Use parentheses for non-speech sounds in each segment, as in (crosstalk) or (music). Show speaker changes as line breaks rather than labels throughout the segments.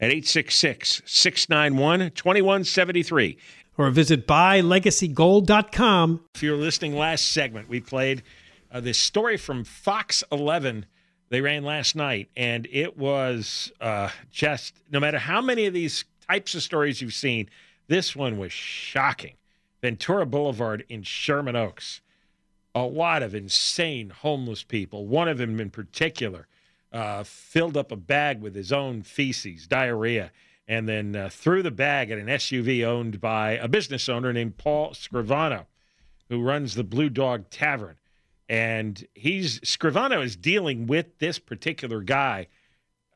at 866-691-2173
or visit buylegacygold.com.
If you were listening last segment, we played uh, this story from Fox 11 they ran last night, and it was uh, just no matter how many of these types of stories you've seen, this one was shocking. Ventura Boulevard in Sherman Oaks. A lot of insane homeless people. One of them in particular uh, filled up a bag with his own feces, diarrhea, and then uh, threw the bag at an SUV owned by a business owner named Paul Scrivano, who runs the Blue Dog Tavern. And he's Scrivano is dealing with this particular guy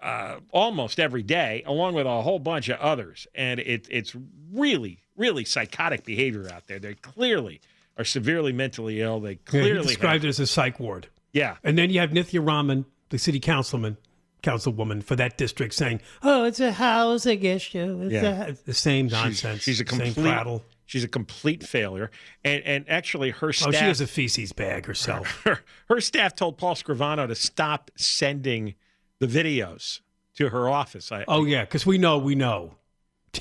uh, almost every day, along with a whole bunch of others. And it, it's really, really psychotic behavior out there. They clearly are severely mentally ill. They clearly
yeah, described
have,
it as a psych ward.
Yeah.
And then you have Nithya Raman, the city councilman, councilwoman for that district, saying, "Oh, it's a housing issue." It's
Yeah.
the same nonsense.
She's, she's a complete
prattle.
She's a complete failure. And and actually her
Oh, she has a feces bag herself. (laughs)
her, her staff told Paul Scrivano to stop sending the videos to her office. I,
oh yeah, because we know, we know.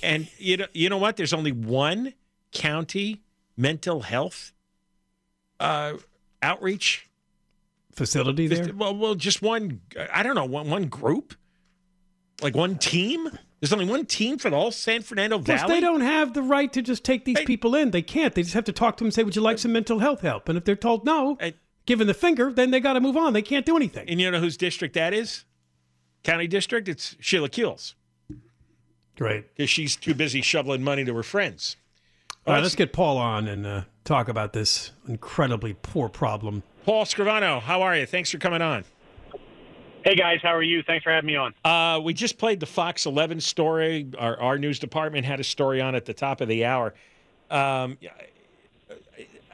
And you know, you know what? There's only one county mental health uh, outreach
Facility there.
Well, well, just one. I don't know, one one group, like one team. There's only one team for the whole San Fernando
Plus,
Valley.
they don't have the right to just take these people in. They can't. They just have to talk to them and say, "Would you like some mental health help?" And if they're told no, given the finger, then they got to move on. They can't do anything.
And you know whose district that is? County district. It's Sheila Kuehl's.
Great.
Because she's too busy shoveling money to her friends.
All right, let's get Paul on and uh, talk about this incredibly poor problem.
Paul Scrivano, how are you? Thanks for coming on.
Hey guys, how are you? Thanks for having me on.
Uh, we just played the Fox 11 story. Our, our news department had a story on at the top of the hour. Um,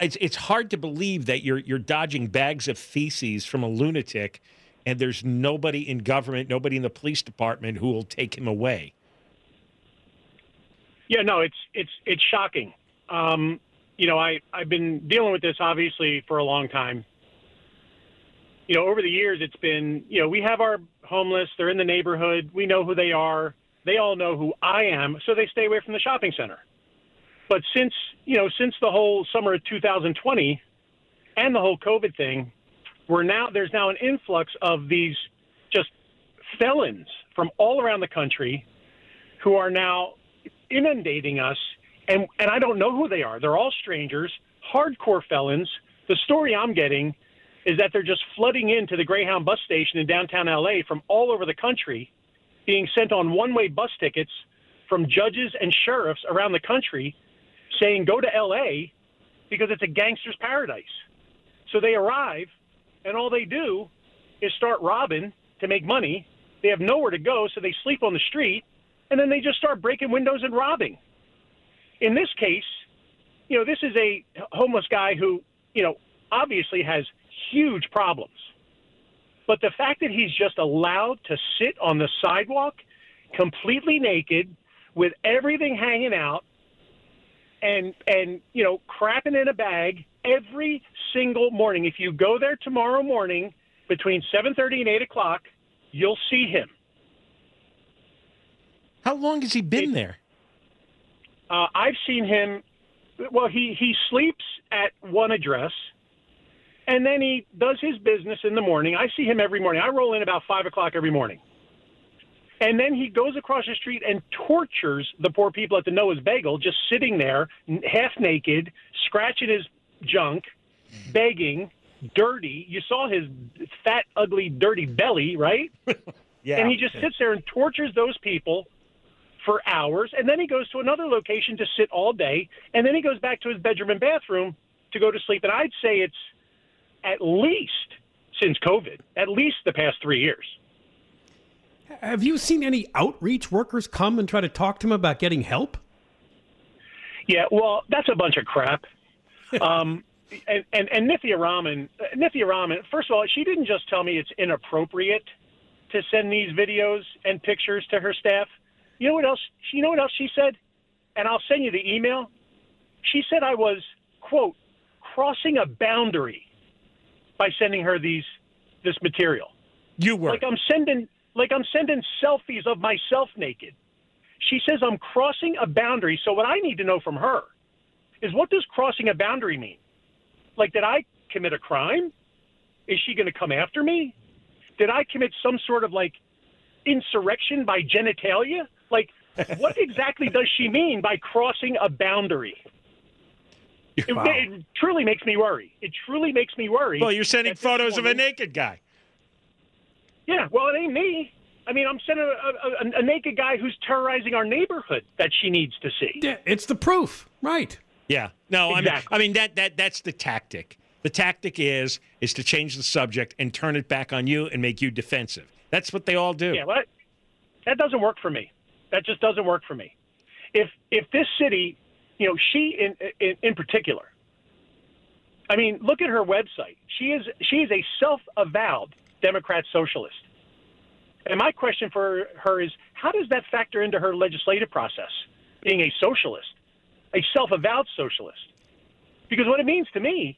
it's, it's hard to believe that you're you're dodging bags of feces from a lunatic, and there's nobody in government, nobody in the police department who will take him away.
Yeah, no, it's it's it's shocking. Um, you know, I I've been dealing with this obviously for a long time. You know, over the years, it's been you know we have our homeless. They're in the neighborhood. We know who they are. They all know who I am, so they stay away from the shopping center. But since you know, since the whole summer of 2020 and the whole COVID thing, we're now there's now an influx of these just felons from all around the country who are now inundating us and and I don't know who they are. They're all strangers, hardcore felons. The story I'm getting is that they're just flooding into the Greyhound bus station in downtown LA from all over the country, being sent on one-way bus tickets from judges and sheriffs around the country saying go to LA because it's a gangster's paradise. So they arrive and all they do is start robbing to make money. They have nowhere to go, so they sleep on the street and then they just start breaking windows and robbing. In this case, you know, this is a homeless guy who, you know, obviously has huge problems. But the fact that he's just allowed to sit on the sidewalk completely naked with everything hanging out and and you know crapping in a bag every single morning. If you go there tomorrow morning between 7.30 and 8 o'clock you'll see him.
How long has he been there?
Uh, i've seen him well he he sleeps at one address and then he does his business in the morning i see him every morning i roll in about 5 o'clock every morning and then he goes across the street and tortures the poor people at the Noah's Bagel, just sitting there, half naked, scratching his junk, begging, dirty. You saw his fat, ugly, dirty belly, right? (laughs)
yeah.
And he just sits there and tortures those people for hours. And then he goes to another location to sit all day. And then he goes back to his bedroom and bathroom to go to sleep. And I'd say it's at least since COVID, at least the past three years.
Have you seen any outreach workers come and try to talk to him about getting help?
Yeah, well, that's a bunch of crap. (laughs) um, and, and, and Nithya Raman, Nithya Raman, first of all, she didn't just tell me it's inappropriate to send these videos and pictures to her staff. You know what else? You know what else she said? And I'll send you the email. She said I was quote crossing a boundary by sending her these this material.
You were
like I'm sending like I'm sending selfies of myself naked. She says I'm crossing a boundary. So what I need to know from her is what does crossing a boundary mean? Like did I commit a crime? Is she going to come after me? Did I commit some sort of like insurrection by genitalia? Like what (laughs) exactly does she mean by crossing a boundary? (laughs) Wow. It, it, truly makes me worry. It truly makes me worry.
Well, you're sending photos of a naked guy.
Yeah, well, it ain't me. I mean, I'm sending a, a, a, naked guy who's terrorizing our neighborhood that she needs to see.
Yeah, it's the proof, right?
Yeah. No,
exactly.
I mean, I mean that that that's the tactic. The tactic is is to change the subject and turn it back on you and make you defensive. That's what they all do.
Yeah, well, that doesn't work for me. That just doesn't work for me. If if this city, you know, she in in, in particular. I mean, look at her website. She is she is a self-avowed Democrat socialist. And my question for her is how does that factor into her legislative process, being a socialist, a self avowed socialist? Because what it means to me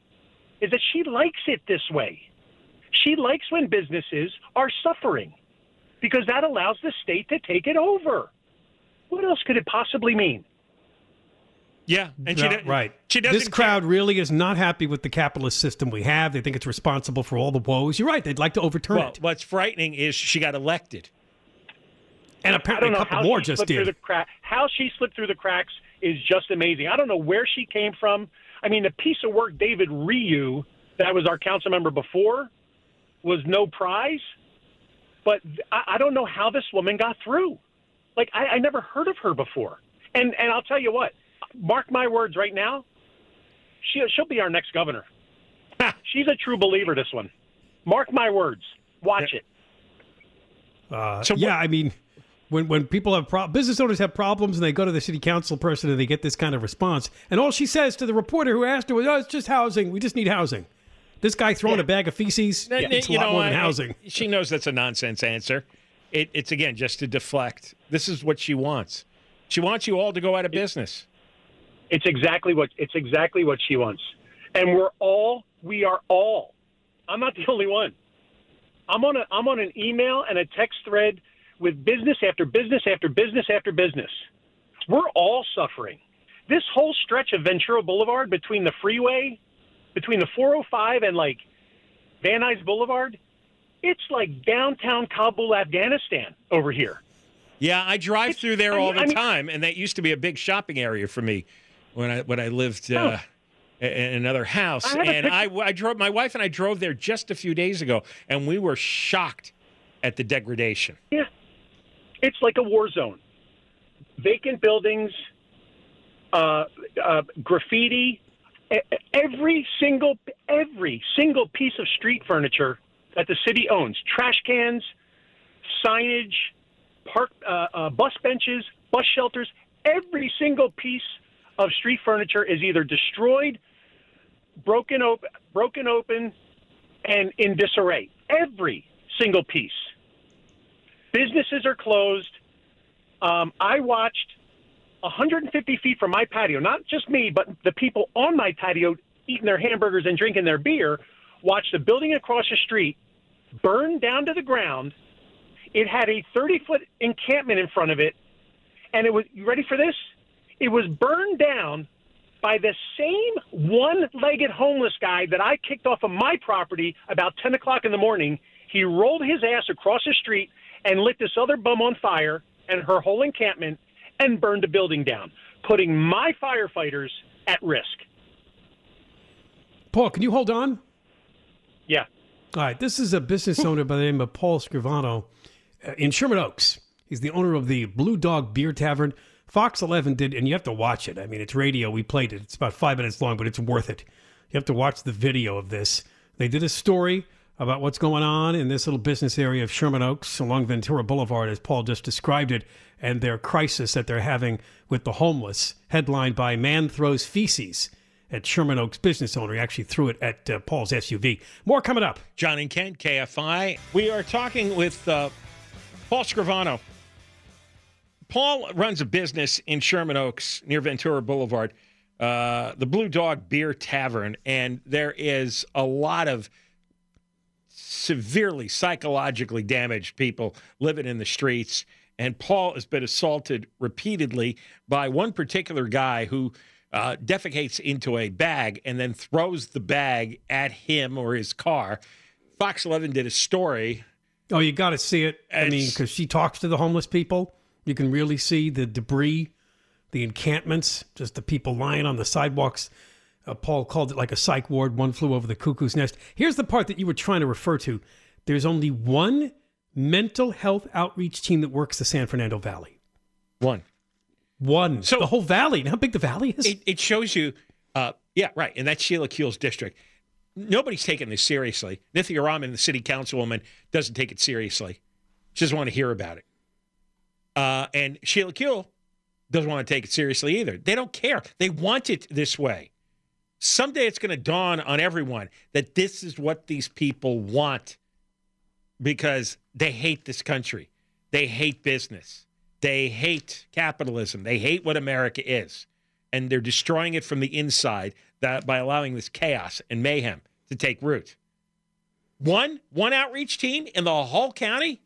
is that she likes it this way. She likes when businesses are suffering because that allows the state to take it over. What else could it possibly mean?
Yeah, and she no,
right.
She
this crowd really is not happy with the capitalist system we have. They think it's responsible for all the woes. You're right. They'd like to overturn
well,
it.
What's frightening is she got elected,
and apparently a couple more just did.
Crack, how she slipped through the cracks is just amazing. I don't know where she came from. I mean, the piece of work David Ryu, that was our council member before, was no prize. But I, I don't know how this woman got through. Like I, I never heard of her before. And and I'll tell you what mark my words right now, she, she'll be our next governor. She's a true believer, this one. Mark my words. Watch it.
Uh, so yeah, I mean, when when people have pro- business owners have problems and they go to the city council person and they get this kind of response, and all she says to the reporter who asked her was, "Oh, it's just housing. We just need housing." This guy throwing yeah. a bag of feces, yeah. it's a lot know, more than I, housing.
She knows that's a nonsense answer. It, it's again just to deflect. This is what she wants. She wants you all to go out of business.
It's exactly what it's exactly what she wants. And we're all we are all. I'm not the (laughs) only one. I'm on a I'm on an email and a text thread with business after business after business after business. We're all suffering. This whole stretch of Ventura Boulevard between the freeway, between the 405 and like Van Nuys Boulevard, it's like downtown Kabul, Afghanistan over here.
Yeah, I drive it's, through there all the I mean, time, and that used to be a big shopping area for me when I when I lived uh, oh. in another house, I and I, I drove my wife and I drove there just a few days ago, and we were shocked at the degradation.
Yeah, it's like a war zone. vacant buildings, uh, uh, graffiti, every single every single piece of street furniture that the city owns, trash cans, signage, park, uh, uh, bus benches, bus shelters, every single piece of street furniture is either destroyed, broken open, broken open, and in disarray. Every single piece. Businesses are closed. Um, I watched 150 feet from my patio, not just me, but the people on my patio eating their hamburgers and drinking their beer, watched the building across the street burn down to the ground. It had a 30 foot encampment in front of it, and it was, you ready for this? It was burned down by the same one legged homeless guy that I kicked off of my property about 10 o'clock in the morning. He rolled his ass across the street and lit this other bum on fire and her whole encampment and burned the building down, putting my firefighters at risk.
Paul, can you hold on?
Yeah.
All right. This is a business owner by the name of Paul Scrivano uh, in Sherman Oaks. He's the owner of the Blue Dog Beer Tavern. Fox 11 did, and you have to watch it. I mean, it's radio. We played it. It's about five minutes long, but it's worth it. You have to watch the video of this. They did a story about what's going on in this little business area of Sherman Oaks along Ventura Boulevard, as Paul just described it, and their crisis that they're having with the homeless, headlined by Man Throws Feces at Sherman Oaks business owner. He actually threw it at uh, Paul's SUV. More coming up.
John and Ken, KFI. We are talking with uh, Paul Scrivano Paul runs a business in Sherman Oaks near Ventura Boulevard, uh, the Blue Dog Beer Tavern, and there is a lot of severely psychologically damaged people living in the streets. And Paul has been assaulted repeatedly by one particular guy who uh, defecates into a bag and then throws the bag at him or his car. Fox 11 did a story.
Oh, you got to see it. I mean, because she talks to the homeless people you can really see the debris, the encampments, just the people lying on the sidewalks. Uh, Paul called it like a psych ward. One flew over the cuckoo's nest. Here's the part that you were trying to refer to. There's only one mental health outreach team that works the San Fernando Valley.
One.
One. So the whole valley. How big the valley is?
It, it shows you. Uh, yeah, right. And that's Sheila Kuehl's district. Nobody's taking this seriously. Nithya Raman, the city councilwoman, doesn't take it seriously. She doesn't want to hear about it. Uh, and Sheila Kuehl doesn't want to take it seriously either. They don't care. They want it this way. Someday it's going to dawn on everyone that this is what these people want because they hate this country. They hate business. They hate capitalism. They hate what America is. And they're destroying it from the inside that by allowing this chaos and mayhem to take root. One one outreach team in the whole county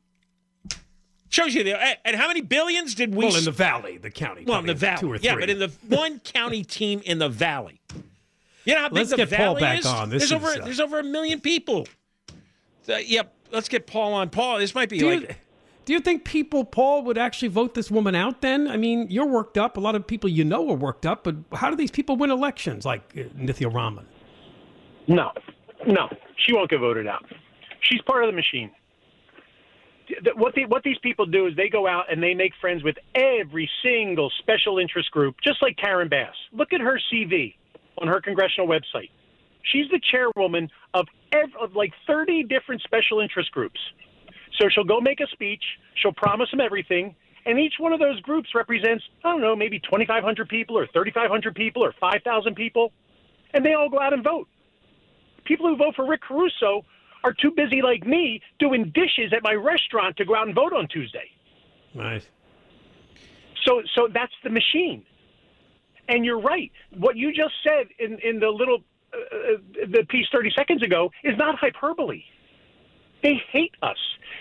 Shows you there. And how many billions did we?
Well, in the valley, the county.
Well, in the valley,
two or three.
Yeah, but in the one (laughs) county team in the valley. You know how big
let's
the
get
valley
Paul back
is?
on. This
there's
is,
over
uh,
there's over a million people. Uh, yep. let's get Paul on. Paul, this might be
do
like.
You, do you think people, Paul, would actually vote this woman out? Then, I mean, you're worked up. A lot of people you know are worked up. But how do these people win elections, like uh, Nithya Raman?
No, no, she won't get voted out. She's part of the machine what the, what these people do is they go out and they make friends with every single special interest group, just like Karen Bass. Look at her CV on her congressional website. She's the chairwoman of, ev- of like 30 different special interest groups. So she'll go make a speech, she'll promise them everything, and each one of those groups represents, I don't know, maybe 2,500 people or 3,500 people or 5,000 people, and they all go out and vote. People who vote for Rick Caruso are too busy, like me, doing dishes at my restaurant to go out and vote on Tuesday.
Nice.
So, so that's the machine. And you're right. What you just said in, in the little uh, uh the piece 30 seconds ago is not hyperbole. They hate us.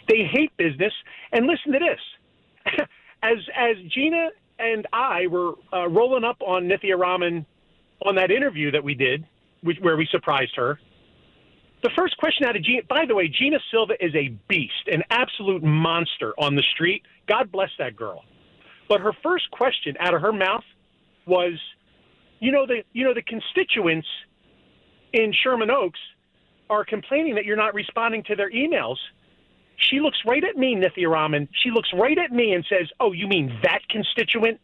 They hate business. And listen to this: (laughs) as as Gina and I were uh, rolling up on Nithya Raman on that interview that we did, which, where we surprised her the first question out of Gina, by the way, Gina Silva is a beast, an absolute monster on the street. God bless that girl. But her first question out of her mouth was, you know, the you know the constituents in Sherman Oaks are complaining that you're not responding to their emails. She looks right at me, Nithya Raman. She looks right at me and says, "Oh, you mean that constituent?"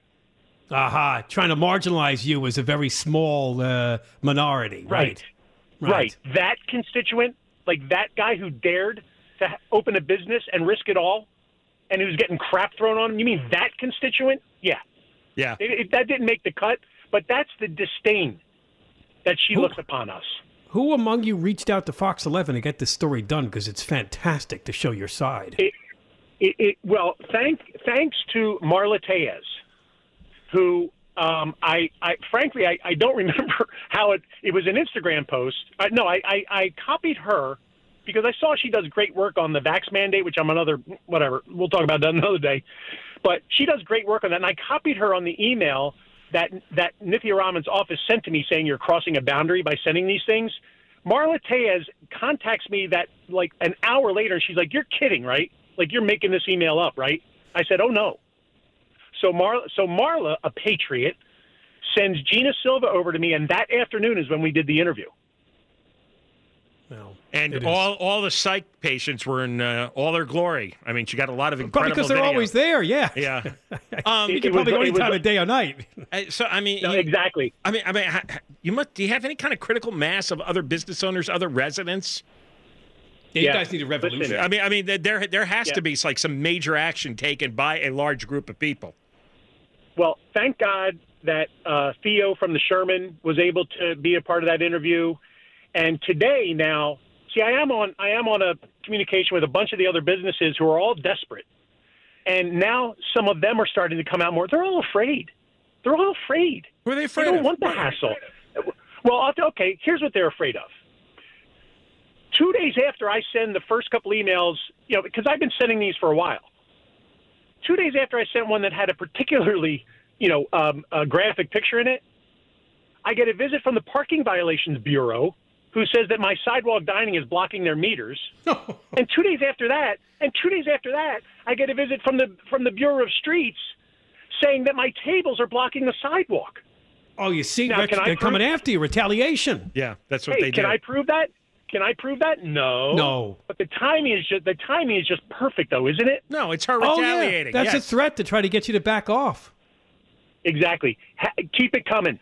Aha, trying to marginalize you as a very small uh, minority. Right.
right. Right. That constituent, like that guy who dared to open a business and risk it all and who's getting crap thrown on him. You mean that constituent? Yeah.
Yeah.
It, it, that didn't make the cut, but that's the disdain that she
Who-
looks upon us.
Who among you reached out to Fox 11 to get this story done? Because it's fantastic to show your side.
It, it, it, well, thank, thanks to Marla Tellez, who um, I, I frankly I, I don't (laughs) remember how it. It was an Instagram post. Uh, no, I, I, I copied her because I saw she does great work on the vax mandate, which I'm another whatever. We'll talk about that (laughs) another day. But she does great work on that, and I copied her on the email that that Nithya Raman's office sent to me saying you're crossing a boundary by sending these things. Marla Tellez contacts me that like an hour later, and she's like, "You're kidding, right? Like you're making this email up, right?" I said, "Oh no." So Marla, so Marla, a patriot, sends Gina Silva over to me, and that afternoon is when we did the interview.
And
It is.
all all the psych patients were in uh, all their glory. I mean, she got a lot of incredible.
Probably because they're
video.
always there, yeah.
Yeah. (laughs) Um,
you
It-
can
it was-
probably go
it
any
was-
time of day or night.
uh, so I mean,
No,
you-
exactly.
I mean, I mean, ha- ha- you must. Do you have any kind of critical mass of other business owners, other residents?
Yeah, you
Yeah.
guys need a revolution.
Listen,
I mean, I mean, there there has
Yeah.
to be like some major action taken by a large group of people.
Well, thank God that uh, Theo from the Sherman was able to be a part of that interview. And today, now, see, I am on I am on a communication with a bunch of the other businesses who are all desperate, and now some of them are starting to come out more. They're all afraid. They're all afraid.
Who are they afraid?
They don't
of?
want the hassle. Well, okay. Here's what they're afraid of. Two days after I send the first couple emails, you know, because I've been sending these for a while. Two days after I sent one that had a particularly, you know, um, a graphic picture in it, I get a visit from the Parking Violations Bureau, who says that my sidewalk dining is blocking their meters. (laughs) and two days after that, and two days after that, I get a visit from the from the Bureau of Streets saying that my tables are blocking the sidewalk.
Oh, you see,
Now,
Rich,
can
they're coming after you. Retaliation.
Yeah, that's what
Hey,
they
can
do.
I prove that? Can I prove that? No.
No.
But the timing is just the timing is just perfect, though, isn't it?
no, it's her
Oh, yeah.
retaliating.
That's a threat to try to get you to back off.
Exactly. Ha- keep it coming.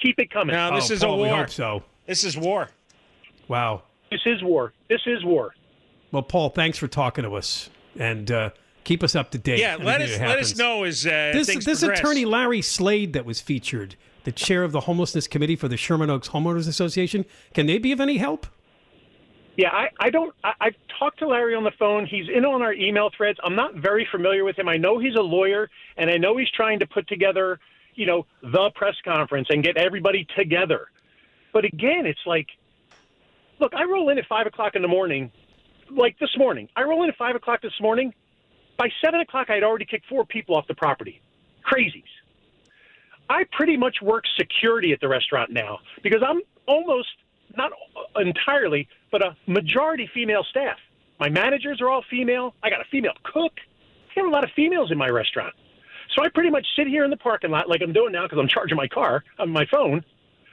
Keep it coming.
Now this
Oh,
is
Paul,
a
we
war.
hope so.
This is war.
Wow.
This is war. This is war.
Well, Paul, thanks for talking to us and uh, keep us up to date.
Yeah, let us
that
let us know as uh,
This
things
this
progress.
attorney Larry Slade that was featured, the chair of the homelessness committee for the Sherman Oaks Homeowners Association, can they be of any help?
Yeah, I, I don't. I, I've talked to Larry on the phone. He's in on our email threads. I'm not very familiar with him. I know he's a lawyer, and I know he's trying to put together, you know, the press conference and get everybody together. But again, it's like, look, I roll in at five o'clock in the morning, like this morning. I roll in at five o'clock this morning. By seven o'clock, I'd already kicked four people off the property. Crazies. I pretty much work security at the restaurant now because I'm almost not entirely, but a majority female staff. My managers are all female. I got a female cook. I have a lot of females in my restaurant. So I pretty much sit here in the parking lot like I'm doing now because I'm charging my car on my phone.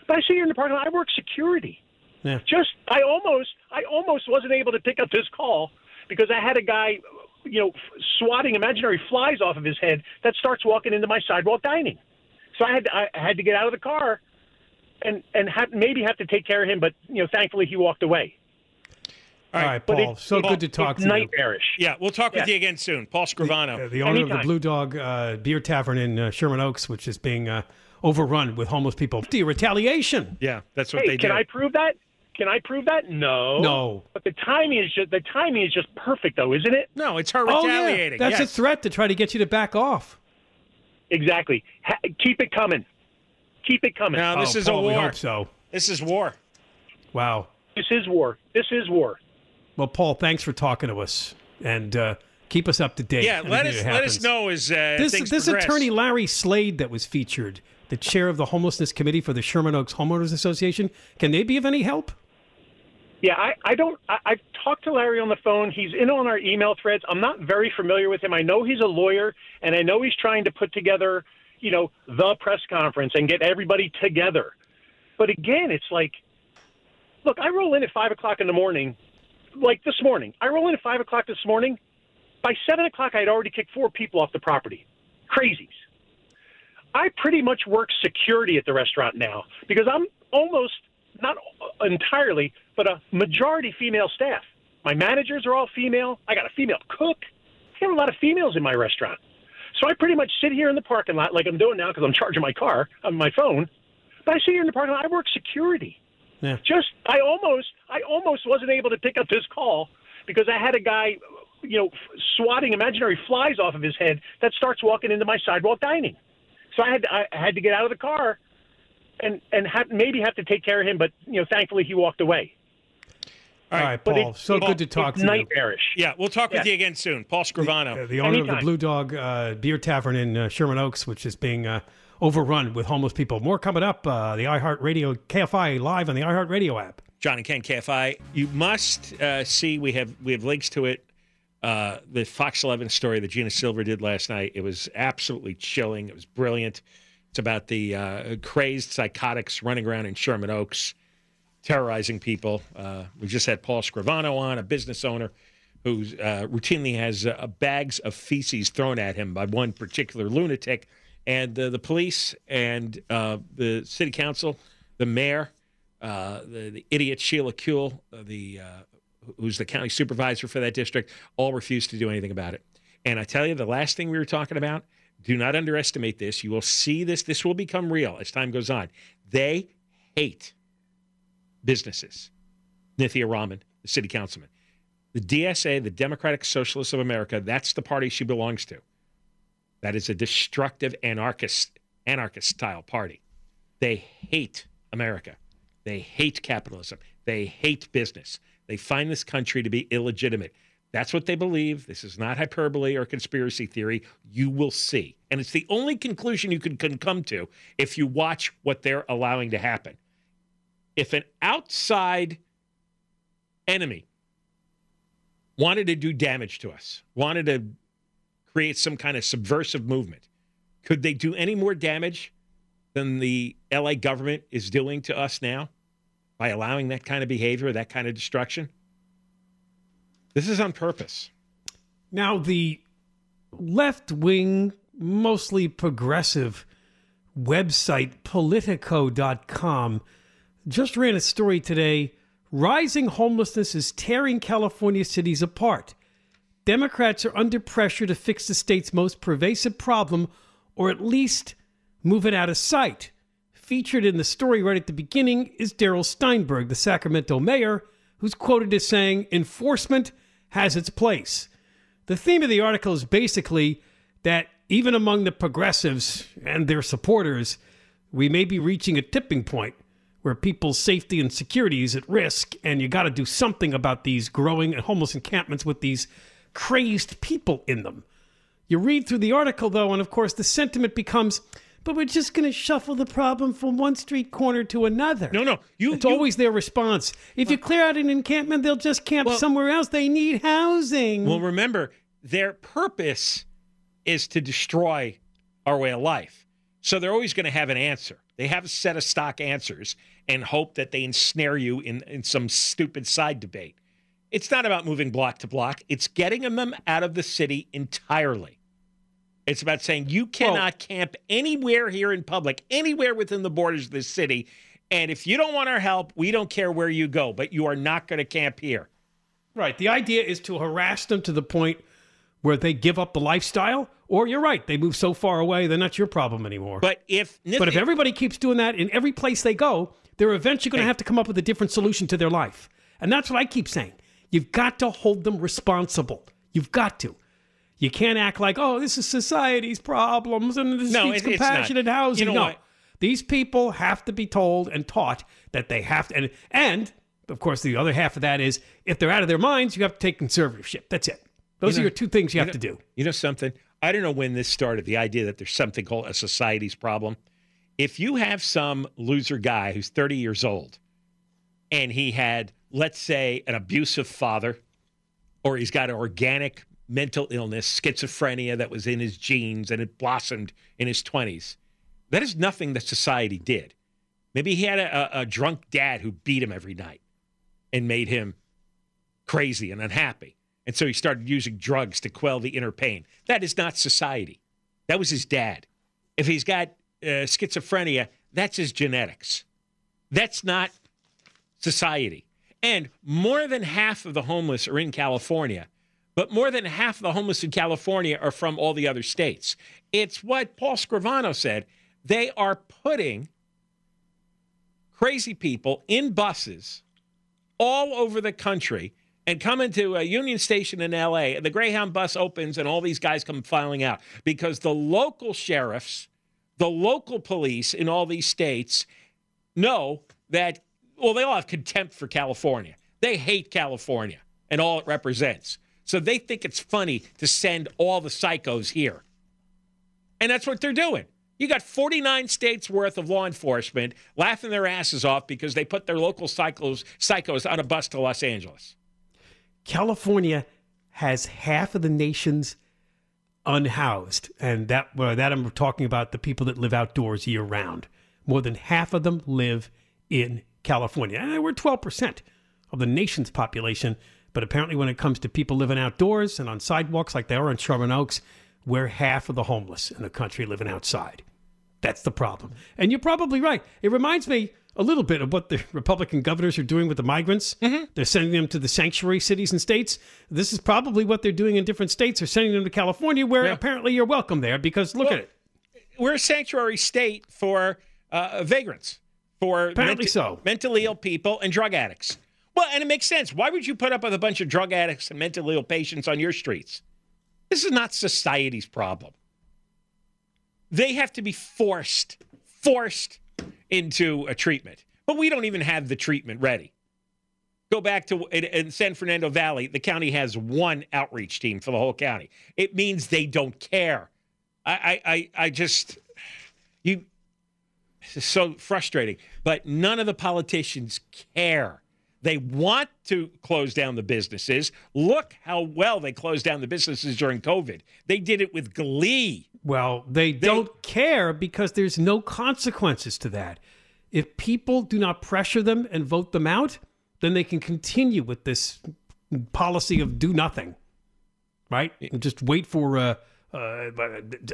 But I sit here in the parking lot. I work security.
Yeah.
Just I almost I almost wasn't able to pick up this call because I had a guy, you know, swatting imaginary flies off of his head that starts walking into my sidewalk dining. So I had to, I had to get out of the car and and have, maybe have to take care of him. But you know, thankfully he walked away.
All right,
But
Paul.
it's-
so
it's-
good to talk
it's
to you.
nightmarish.
Yeah, we'll talk with
Yeah.
you again soon. Paul Scrivano.
Uh, the owner of the Blue Dog uh, Beer Tavern in uh, Sherman Oaks, which is being uh, overrun with homeless people. Do you retaliation?
yeah, that's what
Hey,
they
can
do.
I prove that? Can I prove that? No.
No.
But the timing is just the timing is just perfect, though, isn't it?
no, it's her
Oh, yeah. That's
yes.
a threat to try to get you to back off.
Exactly. Ha- keep it coming. Keep it coming.
Now this
Oh,
is
Paul,
a
We
war.
hope so.
This is war.
Wow.
This is war. This is war.
Well, Paul, thanks for talking to us and uh, keep us up to date.
Yeah, let us let us know as uh,
This this
progress.
attorney Larry Slade that was featured, the chair of the homelessness committee for the Sherman Oaks Homeowners Association, can they be of any help?
Yeah, I, I don't. I, I've talked to Larry on the phone. He's in on our email threads. I'm not very familiar with him. I know he's a lawyer, and I know he's trying to put together, you know, the press conference and get everybody together. But again, it's like, look, I roll in at five o'clock in the morning, like this morning, I roll in at five o'clock this morning. By seven o'clock, I had already kicked four people off the property. Crazies. I pretty much work security at the restaurant now because I'm almost not entirely, but a majority female staff. My managers are all female. I got a female cook. I have a lot of females in my restaurant. So I pretty much sit here in the parking lot like I'm doing now because I'm charging my car on my phone. But I sit here in the parking lot. I work security.
Yeah.
Just I almost I almost wasn't able to pick up this call because I had a guy, you know, swatting imaginary flies off of his head that starts walking into my sidewalk dining. So I had to, I had to get out of the car and and have, maybe have to take care of him. But you know, thankfully he walked away.
All right,
But
Paul.
it's-
so
it's-
good to talk
it's
to you.
nightmarish.
Yeah, we'll talk with you again soon. Paul Scrivano.
Uh, the owner of the Blue Dog uh, Beer Tavern in uh, Sherman Oaks, which is being uh, overrun with homeless people. More coming up. Uh, the iHeartRadio KFI live on the iHeartRadio app.
John and Ken KFI. You must uh, see. We have we have links to it. Uh, the Fox 11 story that Gina Silva did last night. It was absolutely chilling. It was brilliant. It's about the uh, crazed psychotics running around in Sherman Oaks, terrorizing people. Uh, we just had Paul Scrivano on, a business owner who uh, routinely has uh, bags of feces thrown at him by one particular lunatic. And uh, the police and uh, the city council, the mayor, uh, the, the idiot Sheila Kuehl, uh, the uh, who's the county supervisor for that district, all refused to do anything about it. And I tell you, the last thing we were talking about, do not underestimate this. You will see this. This will become real as time goes on. They hate businesses. Nithya Raman, the city councilman. The DSA, the Democratic Socialists of America, that's the party she belongs to. That is a destructive anarchist anarchist style party. They hate America. They hate capitalism. They hate business. They find this country to be illegitimate. That's what they believe. This is not hyperbole or conspiracy theory. You will see. And it's the only conclusion you can, can come to if you watch what they're allowing to happen. If an outside enemy wanted to do damage to us, wanted to create some kind of subversive movement, could they do any more damage than the LA government is doing to us now by allowing that kind of behavior, that kind of destruction? This is on purpose.
Now, the left wing, mostly progressive website, Politico.com, just ran a story today. Rising homelessness is tearing California cities apart. Democrats are under pressure to fix the state's most pervasive problem, or at least move it out of sight. Featured in the story right at the beginning is Darrell Steinberg, the Sacramento mayor, who's quoted as saying, Enforcement has its place. The theme of the article is basically that even among the progressives and their supporters, we may be reaching a tipping point where people's safety and security is at risk, and you got to do something about these growing homeless encampments with these crazed people in them. You read through the article, though, and of course, the sentiment becomes, but we're just going to shuffle the problem from one street corner to another.
No, no. You,
it's always their response. If you clear out an encampment, they'll just camp somewhere else. They need housing.
Well, remember, their purpose is to destroy our way of life. So they're always going to have an answer. They have a set of stock answers and hope that they ensnare you in, in some stupid side debate. It's not about moving block to block, it's getting them out of the city entirely. It's about saying you cannot camp anywhere here in public, anywhere within the borders of this city. And if you don't want our help, we don't care where you go, but you are not going to camp here.
Right. The idea is to harass them to the point where they give up the lifestyle, or you're right, they move so far away, they're not your problem anymore.
But if
but if everybody keeps doing that in every place they go, they're eventually going to have to come up with a different solution to their life. And that's what I keep saying. You've got to hold them responsible. You've got to. You can't act like, oh, this is society's problems and this
No,
needs
it- it's
compassionate housing.
You know
no.
what?
These people have to be told and taught that they have to and and of course the other half of that is if they're out of their minds, you have to take conservatorship. That's it. Those
You
are your two things you, have
know-
to do.
You know something? I don't know when this started, the idea that there's something called a society's problem. If you have some loser guy who's 30 years old and he had, let's say, an abusive father, or he's got an organic mental illness, schizophrenia that was in his genes and it blossomed in his 20s, that is nothing that society did. Maybe he had a, a, drunk dad who beat him every night and made him crazy and unhappy. And so he started using drugs to quell the inner pain. That is not society. That was his dad. If he's got uh, schizophrenia, that's his genetics. That's not society. And more than half of the homeless are in California, but more than half of the homeless in California are from all the other states. It's what Paul Scrivano said. They are putting crazy people in buses all over the country and come into a Union Station in LA. And the Greyhound bus opens and all these guys come filing out because the local sheriffs, the local police in all these states know that, well, they all have contempt for California. They hate California and all it represents. So they think it's funny to send all the psychos here. And that's what they're doing. You got 49 states worth of law enforcement laughing their asses off because they put their local psychos, psychos on a bus to Los Angeles.
California has half of the nation's unhoused, and that well, that I'm talking about the people that live outdoors year round. More than half of them live in California, and we're 12 percent of the nation's population. But apparently, when it comes to people living outdoors and on sidewalks like they are in Sherman Oaks, we're half of the homeless in the country living outside. That's the problem. And you're probably right. It reminds me a little bit of what the (laughs) Republican governors are doing with the migrants. Mm-hmm. They're sending them to the sanctuary cities and states. This is probably what they're doing in different states. They're sending them to California, where yeah. apparently you're welcome there because look well, at it.
We're a sanctuary state for uh, vagrants, for
apparently so
mentally ill people and drug addicts. Well, and it makes sense. Why would you put up with a bunch of drug addicts and mentally ill patients on your streets? This is not society's problem. They have to be forced, forced into a treatment. But we don't even have the treatment ready. Go back to in San Fernando Valley, the county has one outreach team for the whole county. It means they don't care. I, I, I just, you, it's so frustrating. But none of the politicians care. They want to close down the businesses. Look how well they closed down the businesses during COVID. They did it with glee.
Well, they, they don't care because there's no consequences to that. If people do not pressure them and vote them out, then they can continue with this policy of do nothing, right? And just wait for uh, uh,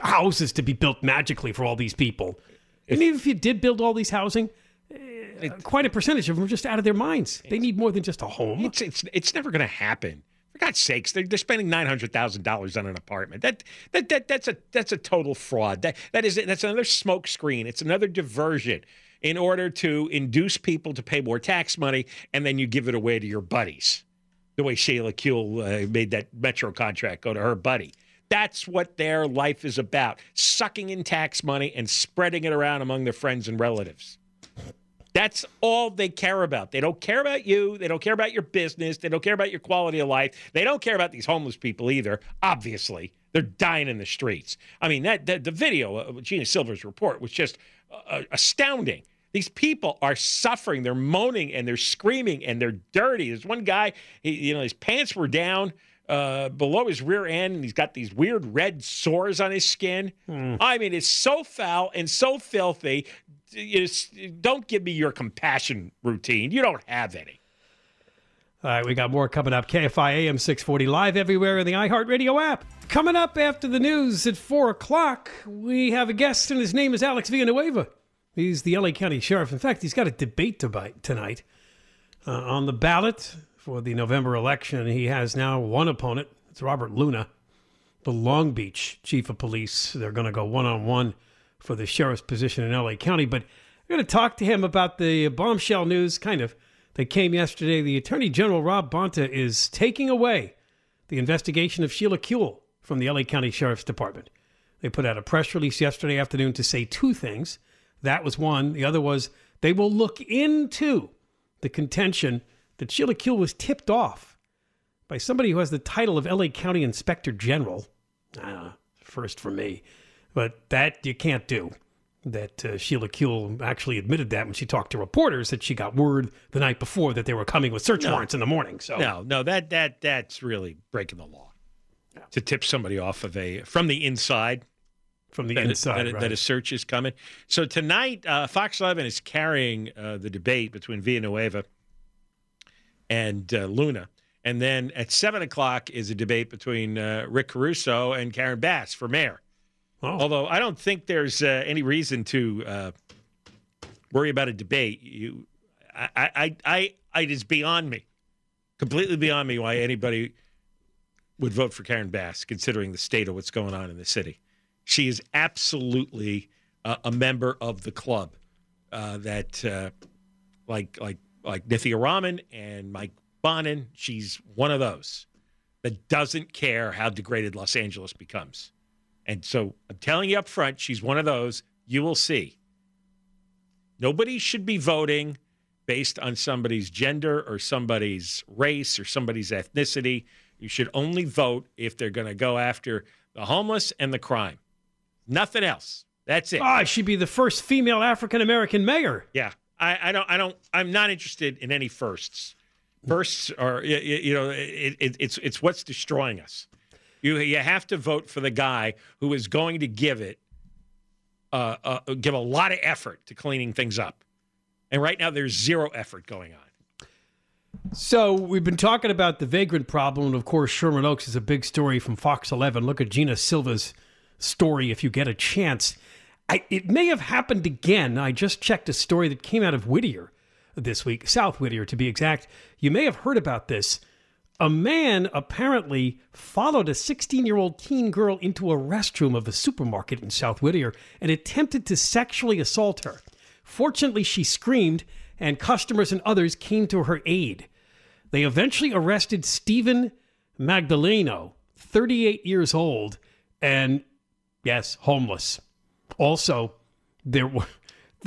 houses to be built magically for all these people. And even if you did build all these housing, uh, quite a percentage of them are just out of their minds. They need more than just a home.
It's it's, it's never going to happen. For God's sakes, they're, they're spending nine hundred thousand dollars on an apartment. That, that that that's a that's a total fraud. That that is that's another smoke screen. It's another diversion in order to induce people to pay more tax money, and then you give it away to your buddies. The way Sheila Kuehl uh, made that Metro contract go to her buddy. That's what their life is about: sucking in tax money and spreading it around among their friends and relatives. That's all they care about. They don't care about you. They don't care about your business. They don't care about your quality of life. They don't care about these homeless people either. Obviously, they're dying in the streets. I mean, that, that the video of Gina Silva's report was just uh, astounding. These people are suffering. They're moaning and they're screaming and they're dirty. There's one guy, he, you know, his pants were down uh, below his rear end, and he's got these weird red sores on his skin. Mm. I mean, it's so foul and so filthy is don't give me your compassion routine. You don't have any.
All right, we got more coming up. KFI AM 640 live everywhere in the iHeartRadio app. Coming up after the news at 4 o'clock, we have a guest, and his name is Alex Villanueva. He's the LA County Sheriff. In fact, he's got a debate tonight uh, on the ballot for the November election. He has now one opponent. It's Robert Luna, the Long Beach Chief of Police. They're going to go one on one for the sheriff's position in LA County. But we're going to talk to him about the bombshell news, kind of, that came yesterday. The Attorney General, Rob Bonta, is taking away the investigation of Sheila Kuehl from the LA County Sheriff's Department. They put out a press release yesterday afternoon to say two things. That was one. The other was they will look into the contention that Sheila Kuehl was tipped off by somebody who has the title of LA County Inspector General. Ah, first for me. But that you can't do. That uh, Sheila Kuehl actually admitted that when she talked to reporters that she got word the night before that they were coming with search no. warrants in the morning. So
no, no, that that that's really breaking the law to tip somebody off of a from the inside.
From the
that
inside,
that,
right.
that, a search is coming. So tonight, uh, Fox 11 is carrying uh, the debate between Villanueva and uh, Luna And then at seven o'clock is a debate between uh, Rick Caruso and Karen Bass for mayor.
Oh.
Although I don't think there's uh, any reason to uh, worry about a debate. You, I, I, I, I, it is beyond me, completely beyond me, why anybody would vote for Karen Bass, considering the state of what's going on in the city. She is absolutely uh, a member of the club uh, that, uh, like, like, like Nithya Raman and Mike Bonin. She's one of those that doesn't care how degraded Los Angeles becomes. And so I'm telling you up front, she's one of those. You will see. Nobody should be voting based on somebody's gender or somebody's race or somebody's ethnicity. You should only vote if they're going to go after the homeless and the crime. Nothing else. That's it.
Ah, she'd be the first female African American mayor.
Yeah. I, I, don't. I don't. I'm not interested in any firsts. Firsts are, you, you know, it, it, it's it's what's destroying us. You you have to vote for the guy who is going to give it, uh, uh, give a lot of effort to cleaning things up. And right now, there's zero effort going on.
So we've been talking about the vagrant problem, and of course, Sherman Oaks is a big story from Fox 11. Look at Gina Silva's story if you get a chance. I, it may have happened again. I just checked a story that came out of Whittier this week, South Whittier to be exact. You may have heard about this. A man apparently followed a 16 year old teen girl into a restroom of a supermarket in South Whittier and attempted to sexually assault her. Fortunately, she screamed, and customers and others came to her aid. They eventually arrested Stephen Magdaleno, 38 years old, and yes, homeless. Also, there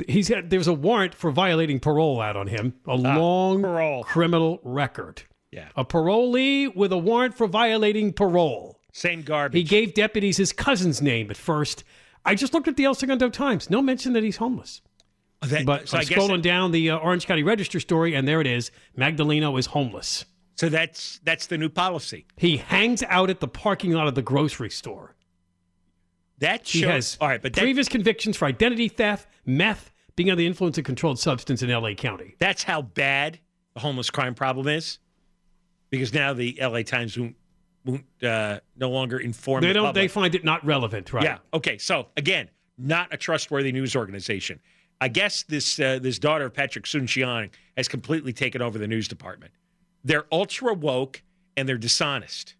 he's had, there's a warrant for violating parole out on him, a long
parole.
criminal record.
Yeah.
A parolee with a warrant for violating parole.
Same garbage.
He gave deputies his cousin's name at first. I just looked at the El Segundo Times. No mention that he's homeless.
That-
but
so I
I'm scrolling
that-
down the uh, Orange County Register story, and there it is. Magdaleno is homeless.
So that's that's the new policy.
He hangs out at the parking lot of the grocery store.
That
He
shows.
has
all right, but that,
previous convictions for identity theft, meth, being under the influence of controlled substance in L.A. County.
that's how bad the homeless crime problem is. Because now the LA Times won't won't uh, no longer inform.
They
the
don't.
public.
They find it not relevant, right?
Yeah. Okay. So again, not a trustworthy news organization. I guess this uh, this daughter of Patrick Soon-Shiong has completely taken over the news department. They're ultra woke and they're dishonest.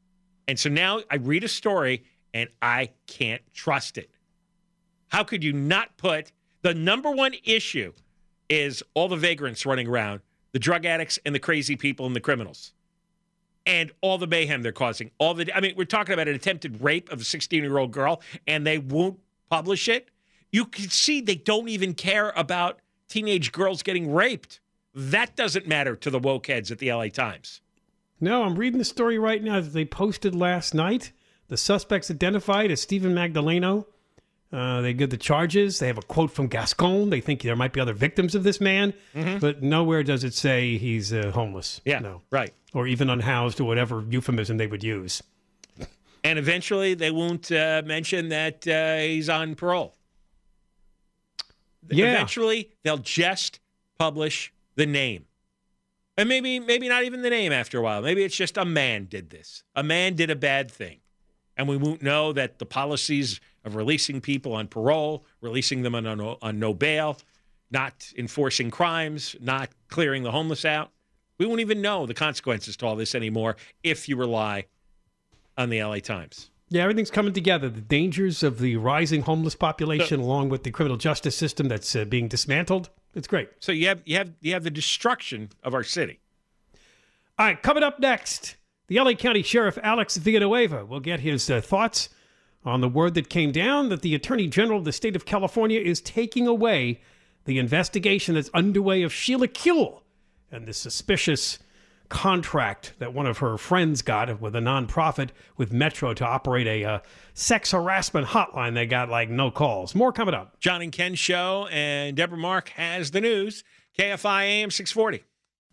And so now I read a story and I can't trust it. How could you not put the number one issue is all the vagrants running around, the drug addicts and the crazy people and the criminals and all the mayhem they're causing. All the I mean, we're talking about an attempted rape of a 16-year-old girl, and they won't publish it. You can see they don't even care about teenage girls getting raped. That doesn't matter to the woke heads at the LA Times.
No, I'm reading the story right now that they posted last night. The suspects identified as Stephen Magdaleno. Uh, they give the charges. They have a quote from Gascon. They think there might be other victims of this man, but nowhere does it say he's uh, homeless.
Yeah,
no,
right.
or even unhoused or whatever euphemism they would use.
And eventually, they won't uh, mention that uh, he's on parole.
Yeah.
Eventually, they'll just publish the name. And maybe maybe not even the name after a while. Maybe it's just a man did this. A man did a bad thing. And we won't know that the policies of releasing people on parole, releasing them on, on, on no bail, not enforcing crimes, not clearing the homeless out. We won't even know the consequences to all this anymore if you rely on the LA Times.
Yeah, everything's coming together. The dangers of the rising homeless population, along with the criminal justice system that's uh, being dismantled. It's great.
So you have you have you have the destruction of our city.
All right, coming up next, the LA County Sheriff Alex Villanueva will get his uh, thoughts on the word that came down that the Attorney General of the state of California is taking away the investigation that's underway of Sheila Kuehl and the suspicious contract that one of her friends got with a nonprofit with Metro to operate a uh, sex harassment hotline. They got like no calls. More coming up.
John and Ken show and Debra Mark has the news. KFI AM 640.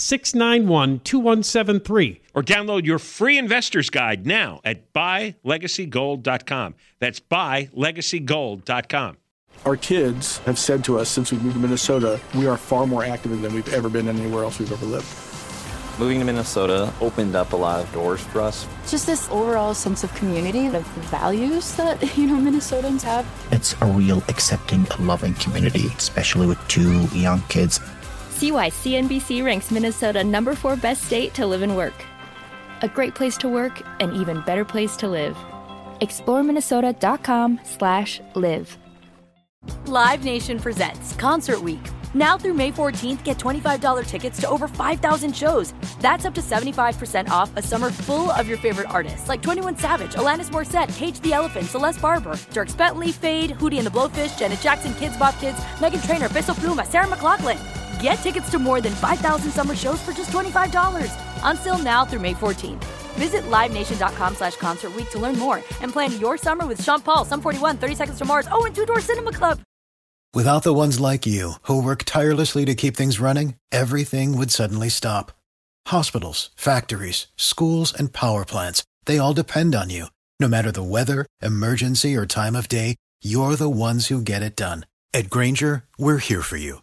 691 2173.
Or download your free investor's guide now at buylegacygold.com. That's buylegacygold.com.
Our kids have said to us since we moved to Minnesota, we are far more active than we've ever been anywhere else we've ever lived.
Moving to Minnesota opened up a lot of doors for us.
Just this overall sense of community, of the values that, (laughs) you know, Minnesotans have.
It's a real accepting, loving community, especially with two young kids.
See why CNBC ranks Minnesota number four best state to live and work. A great place to work, an even better place to live. ExploreMinnesota.com slash live.
Live Nation presents Concert Week. Now through May 14th, get $25 tickets to over 5,000 shows. That's up to 75% off a summer full of your favorite artists like 21 Savage, Alanis Morissette, Cage the Elephant, Celeste Barber, Dierks Bentley, Feid, Hootie and the Blowfish, Janet Jackson, Kidz Bop Kids, Meghan Trainor, Peso Pluma, Sarah McLachlan. Get tickets to more than 5,000 summer shows for just $25. Until now through May 14th. Visit LiveNation.com slash Concert to learn more and plan your summer with Sean Paul, Sum 41, 30 Seconds to Mars, oh, and Two Door Cinema Club.
Without the ones like you, who work tirelessly to keep things running, everything would suddenly stop. Hospitals, factories, schools, and power plants, they all depend on you. No matter the weather, emergency, or time of day, you're the ones who get it done. At Grainger, we're here for you